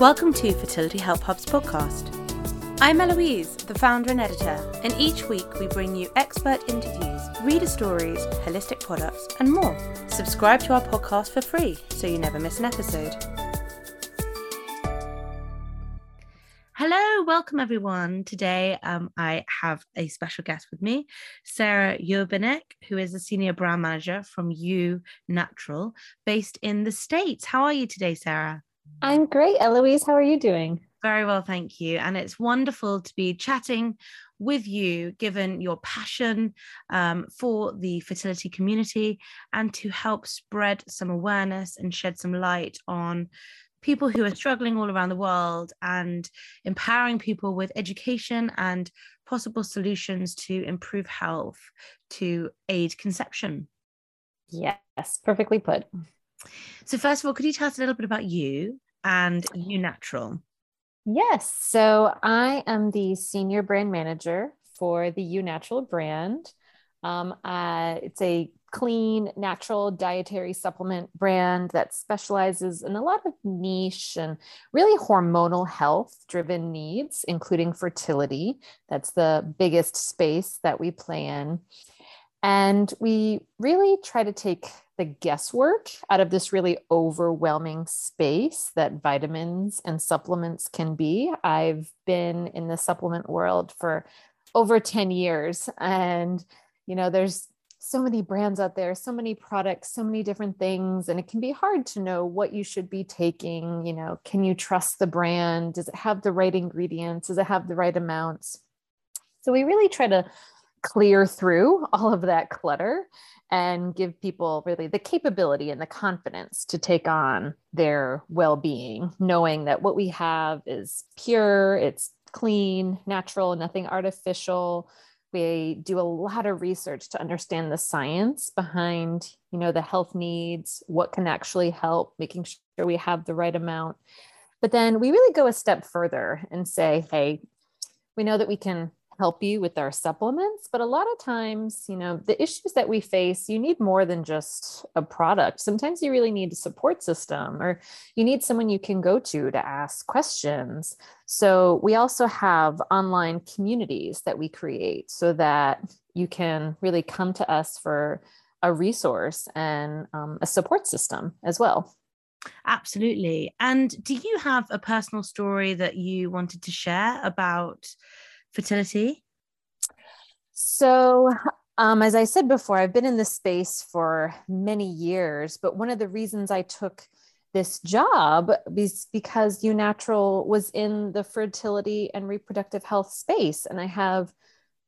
Welcome to Fertility Help Hub's podcast. I'm Eloise, the founder and editor, and each week we bring you expert interviews, reader stories, holistic products, and more. Subscribe to our podcast for free so you never miss an episode. Hello, welcome everyone. Today um, I have a special guest with me, Sarah Urbanek, who is a senior brand manager from You Natural, based in the States. How are you today, Sarah? I'm great. Eloise, how are you doing? Very well, thank you. And it's wonderful to be chatting with you, given your passion um, for the fertility community and to help spread some awareness and shed some light on people who are struggling all around the world and empowering people with education and possible solutions to improve health to aid conception. Yes, perfectly put. So, first of all, could you tell us a little bit about you and You Natural? Yes. So, I am the senior brand manager for the You Natural brand. Um, uh, it's a clean, natural dietary supplement brand that specializes in a lot of niche and really hormonal health driven needs, including fertility. That's the biggest space that we play in. And we really try to take the guesswork out of this really overwhelming space that vitamins and supplements can be. I've been in the supplement world for over 10 years and you know there's so many brands out there so many products so many different things and it can be hard to know what you should be taking you know can you trust the brand? Does it have the right ingredients? Does it have the right amounts? So we really try to clear through all of that clutter and give people really the capability and the confidence to take on their well-being knowing that what we have is pure it's clean natural nothing artificial. We do a lot of research to understand the science behind you know the health needs what can actually help making sure we have the right amount. But then we really go a step further and say hey we know that we can help you with our supplements but a lot of times you know the issues that we face you need more than just a product. Sometimes you really need a support system or you need someone you can go to to ask questions. So we also have online communities that we create so that you can really come to us for a resource and um, a support system as well. Absolutely. And do you have a personal story that you wanted to share about fertility? So, um, as I said before, I've been in this space for many years, but one of the reasons I took this job is because UNatural was in the fertility and reproductive health space. And I have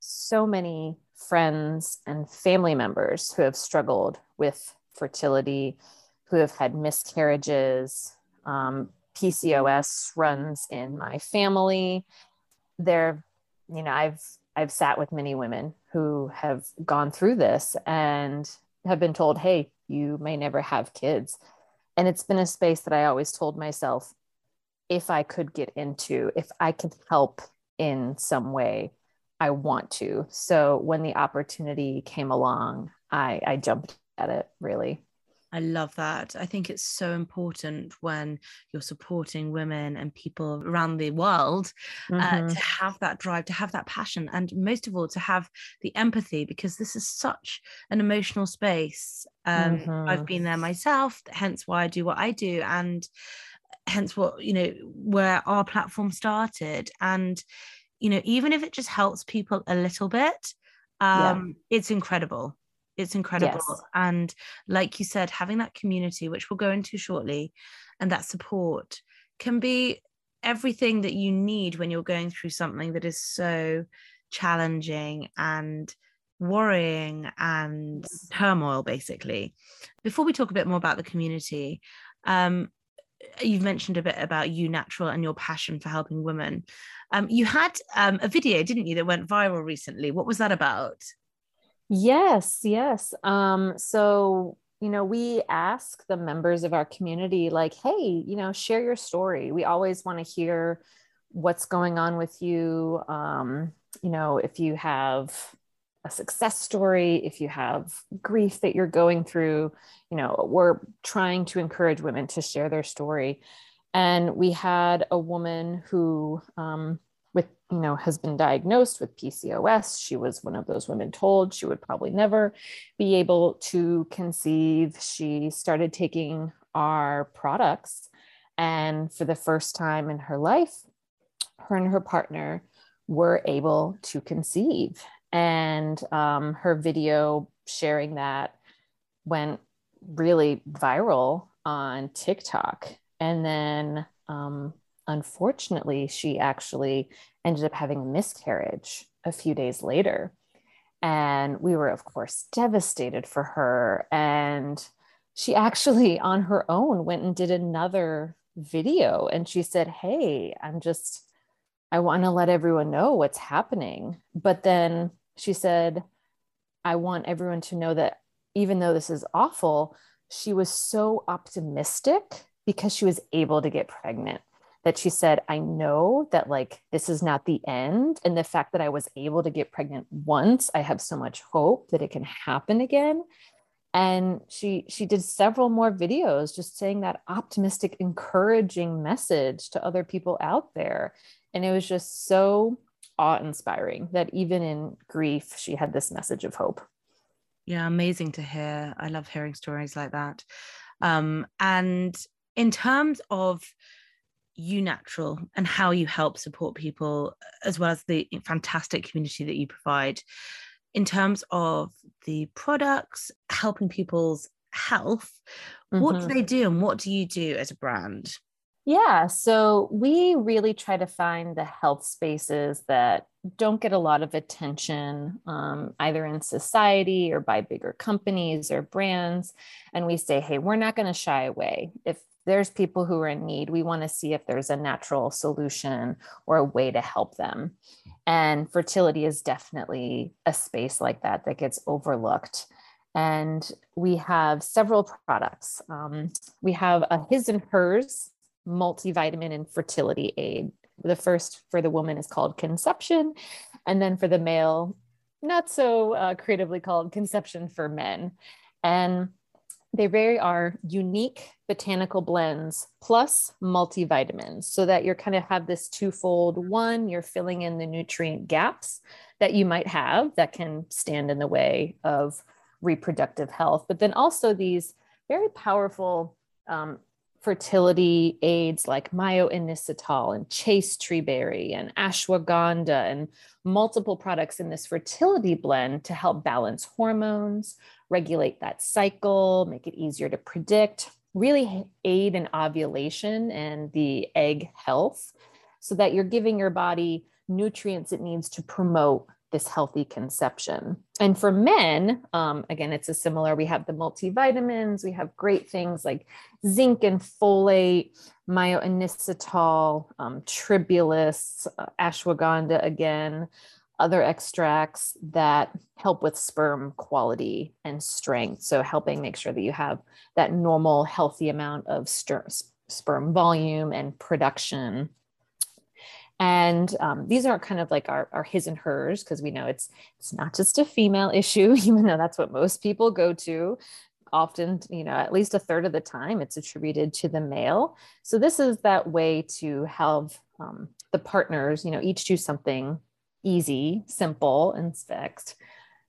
so many friends and family members who have struggled with fertility, who have had miscarriages. Um, PCOS runs in my family. There you know i've i've sat with many women who have gone through this and have been told hey you may never have kids. And it's been a space that i always told myself if i could get into if i could help in some way i want to. So when the opportunity came along i i jumped at it really I love that. I think it's so important when you're supporting women and people around the world mm-hmm. uh, to have that drive, to have that passion, and most of all, to have the empathy because this is such an emotional space. Um, mm-hmm. I've been there myself, hence why I do what I do. And hence what, you know, where our platform started. And, you know, even if it just helps people a little bit, um, yeah. it's incredible it's incredible. Yes. And like you said, having that community, which we'll go into shortly, and that support can be everything that you need when you're going through something that is so challenging and worrying and turmoil, basically. Before we talk a bit more about the community, um, you've mentioned a bit about you natural and your passion for helping women. Um, you had um, a video, didn't you, that went viral recently? What was that about? Yes, yes. Um, so, you know, we ask the members of our community, like, hey, you know, share your story. We always want to hear what's going on with you. Um, you know, if you have a success story, if you have grief that you're going through, you know, we're trying to encourage women to share their story. And we had a woman who, um, you know, has been diagnosed with PCOS. She was one of those women told she would probably never be able to conceive. She started taking our products, and for the first time in her life, her and her partner were able to conceive. And um, her video sharing that went really viral on TikTok. And then, um, unfortunately, she actually ended up having a miscarriage a few days later. And we were, of course, devastated for her. And she actually, on her own, went and did another video. And she said, Hey, I'm just, I want to let everyone know what's happening. But then she said, I want everyone to know that even though this is awful, she was so optimistic because she was able to get pregnant that she said, I know that like this is not the end. And the fact that I was able to get pregnant once, I have so much hope that it can happen again. And she she did several more videos just saying that optimistic, encouraging message to other people out there. And it was just so awe-inspiring that even in grief, she had this message of hope. Yeah, amazing to hear. I love hearing stories like that. Um, and in terms of YouNatural and how you help support people, as well as the fantastic community that you provide, in terms of the products, helping people's health, mm-hmm. what do mm-hmm. they do and what do you do as a brand? Yeah, so we really try to find the health spaces that don't get a lot of attention um, either in society or by bigger companies or brands. And we say, hey, we're not going to shy away. If there's people who are in need, we want to see if there's a natural solution or a way to help them. And fertility is definitely a space like that that gets overlooked. And we have several products. Um, we have a his and hers multivitamin and fertility aid. The first for the woman is called conception, and then for the male, not so uh, creatively called conception for men. And they very are unique botanical blends plus multivitamins so that you're kind of have this twofold. One you're filling in the nutrient gaps that you might have that can stand in the way of reproductive health but then also these very powerful um, fertility aids like myo-inositol and chaste tree berry and ashwagandha and multiple products in this fertility blend to help balance hormones, regulate that cycle, make it easier to predict, really aid in ovulation and the egg health so that you're giving your body nutrients it needs to promote this healthy conception. And for men, um, again, it's a similar. We have the multivitamins. We have great things like zinc and folate, myo-inositol, um, tribulus, uh, ashwagandha. Again, other extracts that help with sperm quality and strength. So helping make sure that you have that normal, healthy amount of sperm volume and production. And um, these are kind of like our, our his and hers because we know it's it's not just a female issue even though that's what most people go to. Often you know at least a third of the time it's attributed to the male. So this is that way to have um, the partners you know each do something easy simple and fixed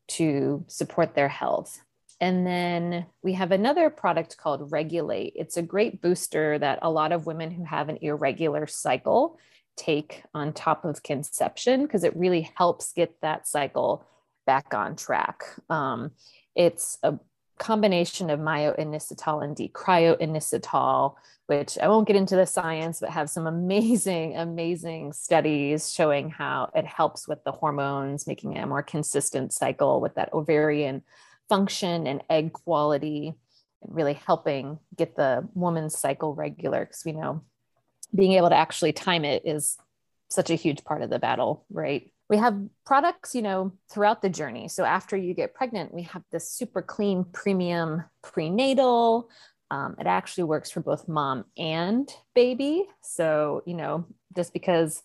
to support their health and then we have another product called regulate it's a great booster that a lot of women who have an irregular cycle take on top of conception because it really helps get that cycle back on track. Um, it's a combination of myo-inositol and D-chiro-inositol, which I won't get into the science, but have some amazing, amazing studies showing how it helps with the hormones, making it a more consistent cycle with that ovarian function and egg quality, and really helping get the woman's cycle regular. Because we know being able to actually time it is such a huge part of the battle, right? We have products, you know, throughout the journey. So after you get pregnant, we have this super clean premium prenatal. Um, it actually works for both mom and baby. So, you know, just because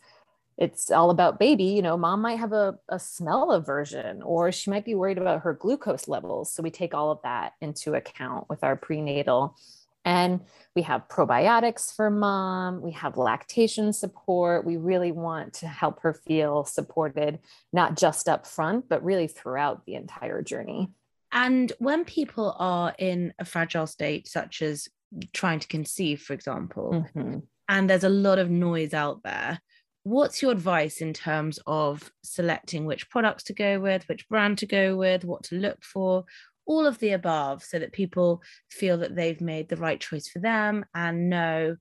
it's all about baby, you know, mom might have a, a smell aversion or she might be worried about her glucose levels. So we take all of that into account with our prenatal And we have probiotics for mom, we have lactation support. We really want to help her feel supported, not just up front, but really throughout the entire journey. And when people are in a fragile state, such as trying to conceive, for example, mm-hmm. and there's a lot of noise out there, what's your advice in terms of selecting which products to go with, which brand to go with, what to look for? All of the above so that people feel that they've made the right choice for them and know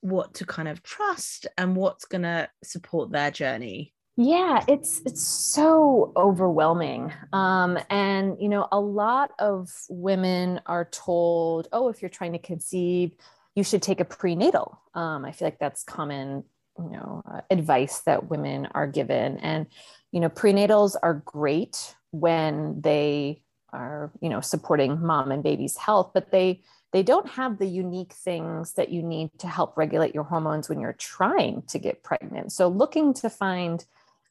what to kind of trust and what's going to support their journey. Yeah it's it's so overwhelming. Um and you know a lot of women are told oh if you're trying to conceive you should take a prenatal. Um i feel like that's common you know uh, advice that women are given. And you know prenatals are great when they are you know supporting mom and baby's health but they they don't have the unique things that you need to help regulate your hormones when you're trying to get pregnant. So looking to find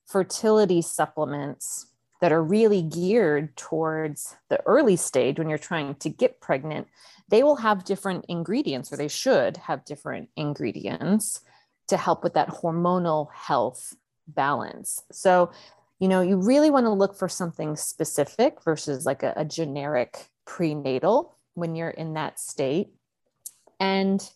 fertility supplements that are really geared towards the early stage when you're trying to get pregnant they will have different ingredients or they should have different ingredients to help with that hormonal health balance. So you know, you really want to look for something specific versus like a, a generic prenatal when you're in that state. And,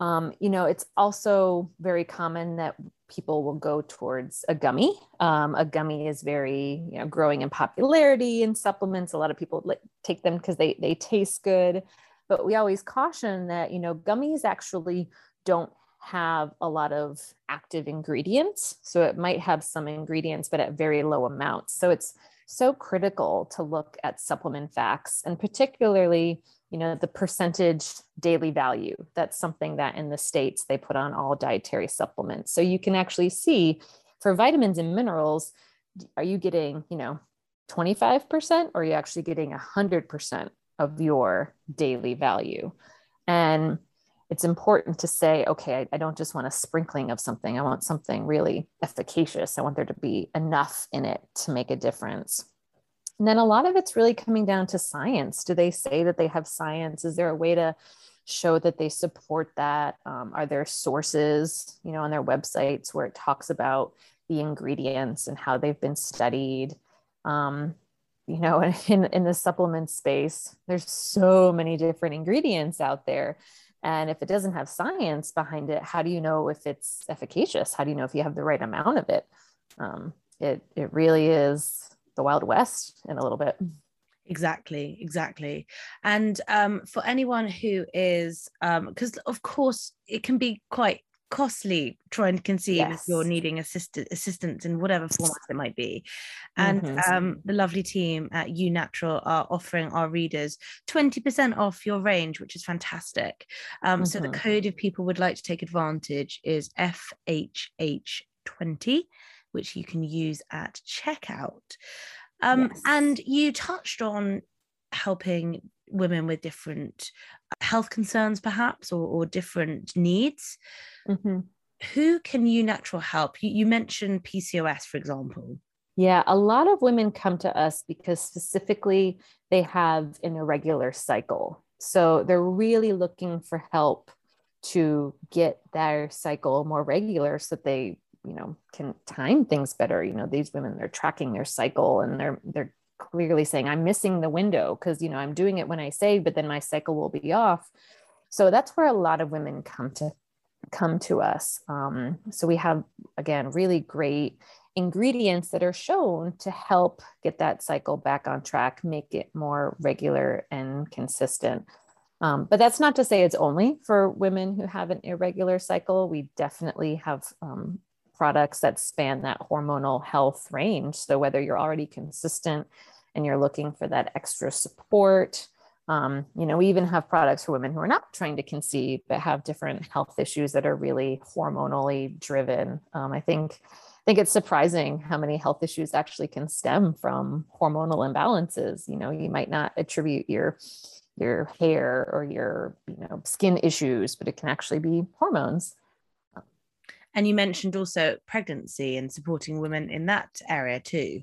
um, you know, it's also very common that people will go towards a gummy. Um, a gummy is very, you know, growing in popularity in supplements. A lot of people take them because they they taste good, but we always caution that you know gummies actually don't have a lot of active ingredients. So it might have some ingredients, but at very low amounts. So it's so critical to look at supplement facts and particularly, you know, the percentage daily value. That's something that in the States they put on all dietary supplements. So you can actually see for vitamins and minerals, are you getting, you know, 25% or are you actually getting 100% of your daily value? And it's important to say, okay, I, I don't just want a sprinkling of something. I want something really efficacious. I want there to be enough in it to make a difference. And then a lot of it's really coming down to science. Do they say that they have science? Is there a way to show that they support that? Um, are there sources, you know, on their websites where it talks about the ingredients and how they've been studied? Um, you know, in, in the supplement space, there's so many different ingredients out there and if it doesn't have science behind it, how do you know if it's efficacious? How do you know if you have the right amount of it? Um, it it really is the Wild West in a little bit. Exactly, exactly. And um, for anyone who is, because um, of course it can be quite costly trying to conceive yes. if you're needing assist- assistance in whatever format it might be. And mm-hmm. um, the lovely team at U Natural are offering our readers 20% off your range, which is fantastic. Um, mm-hmm. So the mm-hmm. code, if people would like to take advantage, is FHH20, which you can use at checkout. Um, yes. And you touched on helping women with different health concerns perhaps or, or different needs mm-hmm. who can U Natural help? You, you mentioned pcos for example. Yeah a lot of women come to us because specifically they have an irregular cycle. So they're really looking for help to get their cycle more regular so that they you know can time things better. You know these women they're tracking their cycle and they're they're clearly saying i'm missing the window because you know i'm doing it when i say but then my cycle will be off. So that's where a lot of women come to come to us. Um, so we have again really great ingredients that are shown to help get that cycle back on track make it more regular and consistent. Um, but that's not to say it's only for women who have an irregular cycle. We definitely have um, products that span that hormonal health range. So whether you're already consistent and you're looking for that extra support, um, you know, we even have products for women who are not trying to conceive but have different health issues that are really hormonally driven. Um, I think I think it's surprising how many health issues actually can stem from hormonal imbalances. You know, you might not attribute your your hair or your you know skin issues, but it can actually be hormones. And you mentioned also pregnancy and supporting women in that area too.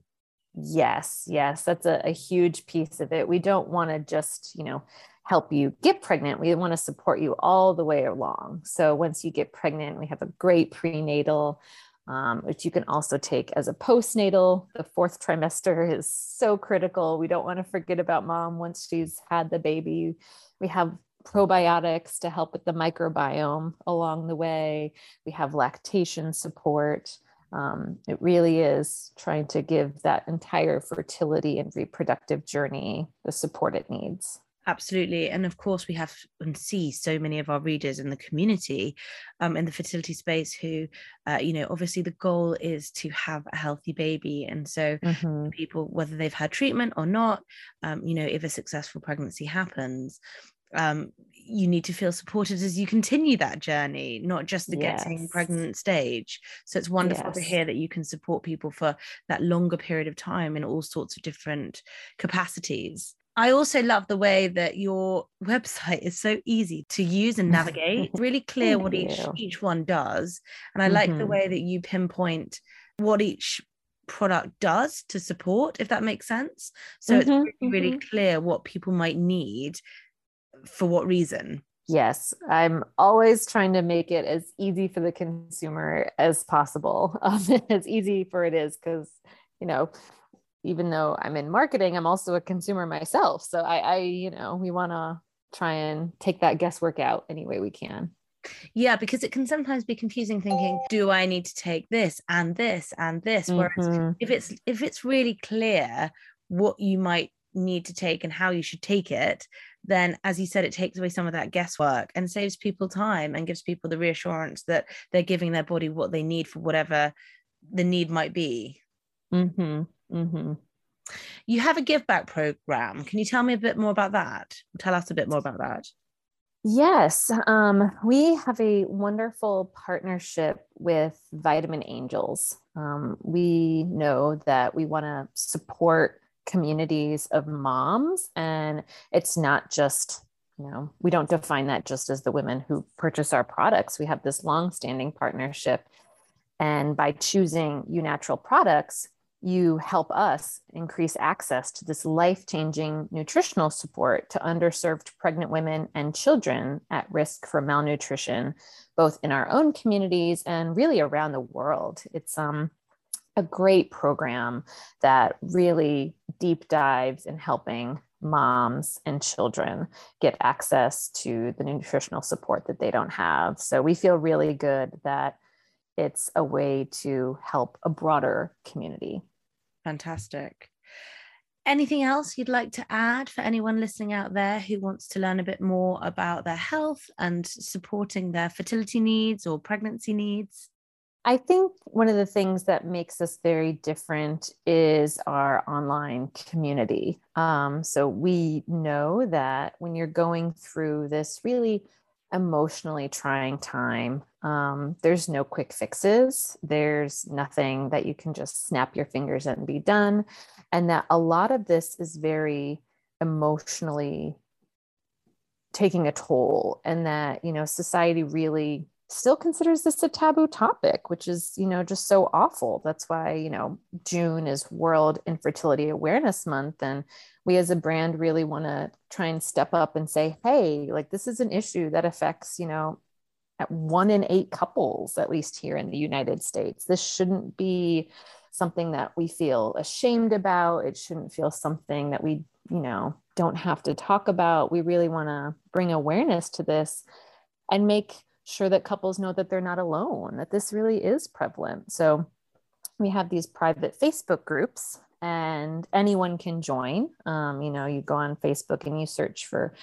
Yes, yes, that's a, a huge piece of it. We don't want to just, you know, help you get pregnant. We want to support you all the way along. So once you get pregnant, we have a great prenatal, um, which you can also take as a postnatal. The fourth trimester is so critical. We don't want to forget about mom once she's had the baby. We have probiotics to help with the microbiome along the way. We have lactation support. Um, it really is trying to give that entire fertility and reproductive journey the support it needs. Absolutely. And of course, we have and see so many of our readers in the community um, in the fertility space who, uh, you know, obviously the goal is to have a healthy baby. And so, mm-hmm. people, whether they've had treatment or not, um, you know, if a successful pregnancy happens, um, you need to feel supported as you continue that journey, not just the yes. getting pregnant stage. So it's wonderful yes. to hear that you can support people for that longer period of time in all sorts of different capacities. I also love the way that your website is so easy to use and navigate. really clear what each each one does, and I mm-hmm. like the mm-hmm. way that you pinpoint what each product does to support, if that makes sense. So mm-hmm, it's really, really mm-hmm. clear what people might need for what reason. Yes, I'm always trying to make it as easy for the consumer as possible, um, as easy for it is, because you know even though I'm in marketing, I'm also a consumer myself. So I, I you know, we want to try and take that guesswork out any way we can. Yeah, because it can sometimes be confusing thinking, do I need to take this and this and this? Whereas mm-hmm. if it's if it's really clear what you might need to take and how you should take it, then as you said, it takes away some of that guesswork and saves people time and gives people the reassurance that they're giving their body what they need for whatever the need might be. Mm-hmm. Mm-hmm. You have a give back program. Can you tell me a bit more about that? Tell us a bit more about that. Yes, um, we have a wonderful partnership with Vitamin Angels. Um, we know that we want to support communities of moms, and it's not just you know we don't define that just as the women who purchase our products. We have this long-standing partnership, and by choosing you natural products, you help us increase access to this life changing nutritional support to underserved pregnant women and children at risk for malnutrition, both in our own communities and really around the world. It's um, a great program that really deep dives in helping moms and children get access to the nutritional support that they don't have. So we feel really good that it's a way to help a broader community. Fantastic. Anything else you'd like to add for anyone listening out there who wants to learn a bit more about their health and supporting their fertility needs or pregnancy needs? I think one of the things that makes us very different is our online community. Um, so we know that when you're going through this really emotionally trying time. Um, there's no quick fixes. There's nothing that you can just snap your fingers and be done. And that a lot of this is very emotionally taking a toll, and that, you know, society really still considers this a taboo topic, which is, you know, just so awful. That's why, you know, June is World Infertility Awareness Month. And we as a brand really want to try and step up and say, hey, like this is an issue that affects, you know, at one in eight couples, at least here in the United States. This shouldn't be something that we feel ashamed about. It shouldn't feel something that we, you know, don't have to talk about. We really want to bring awareness to this and make sure that couples know that they're not alone, that this really is prevalent. So we have these private Facebook groups and anyone can join. Um, you know, you go on Facebook and you search for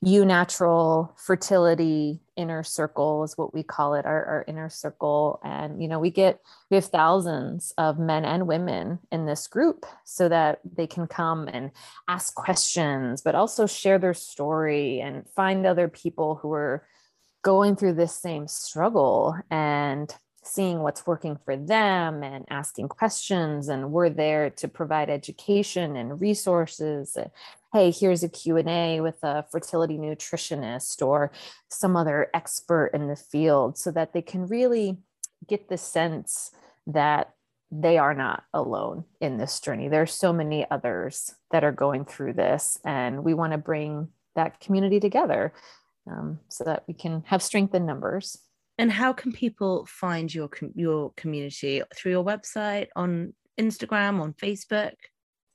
you natural fertility inner circle is what we call it, our, our inner circle. And, you know, we get, we have thousands of men and women in this group so that they can come and ask questions, but also share their story and find other people who are going through this same struggle and seeing what's working for them and asking questions and we're there to provide education and resources. Hey here's a q&a with a fertility nutritionist or some other expert in the field so that they can really get the sense that they are not alone in this journey. There's so many others that are going through this and we want to bring that community together um, so that we can have strength in numbers. And how can people find your your community through your website, on Instagram, on Facebook?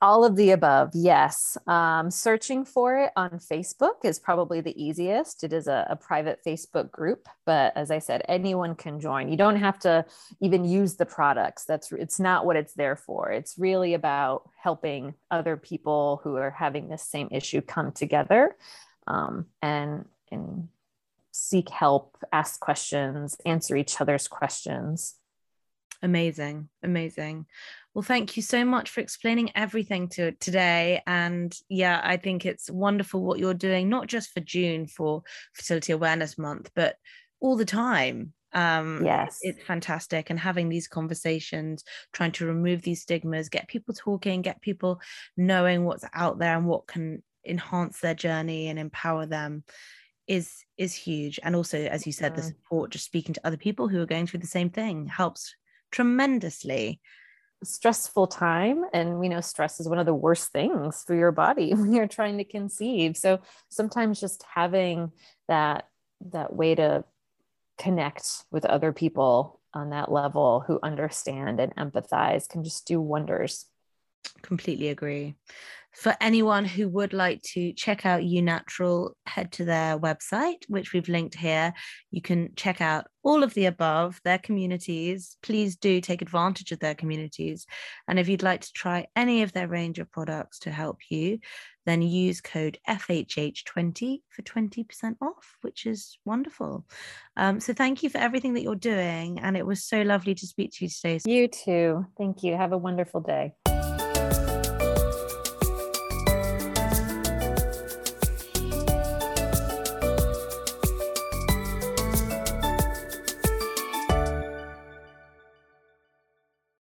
All of the above, yes. Um, searching for it on Facebook is probably the easiest. It is a, a, private Facebook group, but as I said, anyone can join. You don't have to even use the products. That's it's not what it's there for. It's really about helping other people who are having this same issue come together um, and and seek help, ask questions, answer each other's questions. Amazing, amazing. Well, thank you so much for explaining everything to today. And yeah, I think it's wonderful what you're doing, not just for June for Fertility Awareness Month, but all the time. Um, yes, it's fantastic. And having these conversations, trying to remove these stigmas, get people talking, get people knowing what's out there and what can enhance their journey and empower them is is huge. And also as you said the support just speaking to other people who are going through the same thing helps tremendously. Stressful time and we know stress is one of the worst things for your body when you're trying to conceive. So sometimes just having that that way to connect with other people on that level who understand and empathize can just do wonders. Completely agree for anyone who would like to check out UNatural, head to their website, which we've linked here. You can check out all of the above, their communities. Please do take advantage of their communities. And if you'd like to try any of their range of products to help you, then use code FHH20 for 20% off, which is wonderful. Um, so thank you for everything that you're doing. And it was so lovely to speak to you today. You too. Thank you. Have a wonderful day.